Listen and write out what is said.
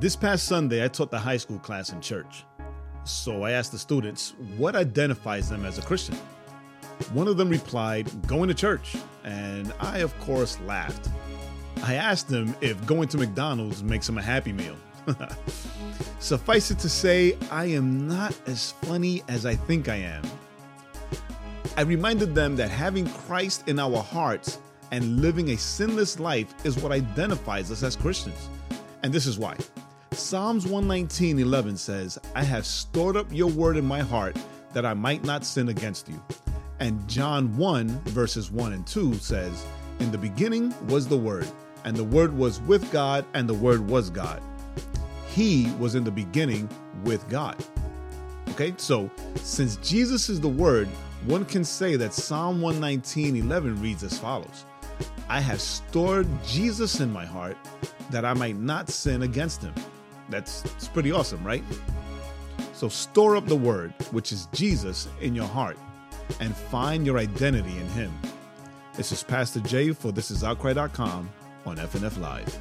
This past Sunday, I taught the high school class in church. So I asked the students what identifies them as a Christian. One of them replied, going to church, and I, of course, laughed. I asked them if going to McDonald's makes them a happy meal. Suffice it to say, I am not as funny as I think I am. I reminded them that having Christ in our hearts and living a sinless life is what identifies us as Christians. And this is why. Psalms 119:11 says, "I have stored up your word in my heart that I might not sin against you." And John 1 verses 1 and 2 says, "In the beginning was the word, and the word was with God, and the word was God. He was in the beginning with God." Okay? So, since Jesus is the word, one can say that Psalm 119:11 reads as follows: I have stored Jesus in my heart that I might not sin against him. That's it's pretty awesome, right? So store up the word, which is Jesus, in your heart and find your identity in him. This is Pastor Jay for This Is Outcry.com on FNF Live.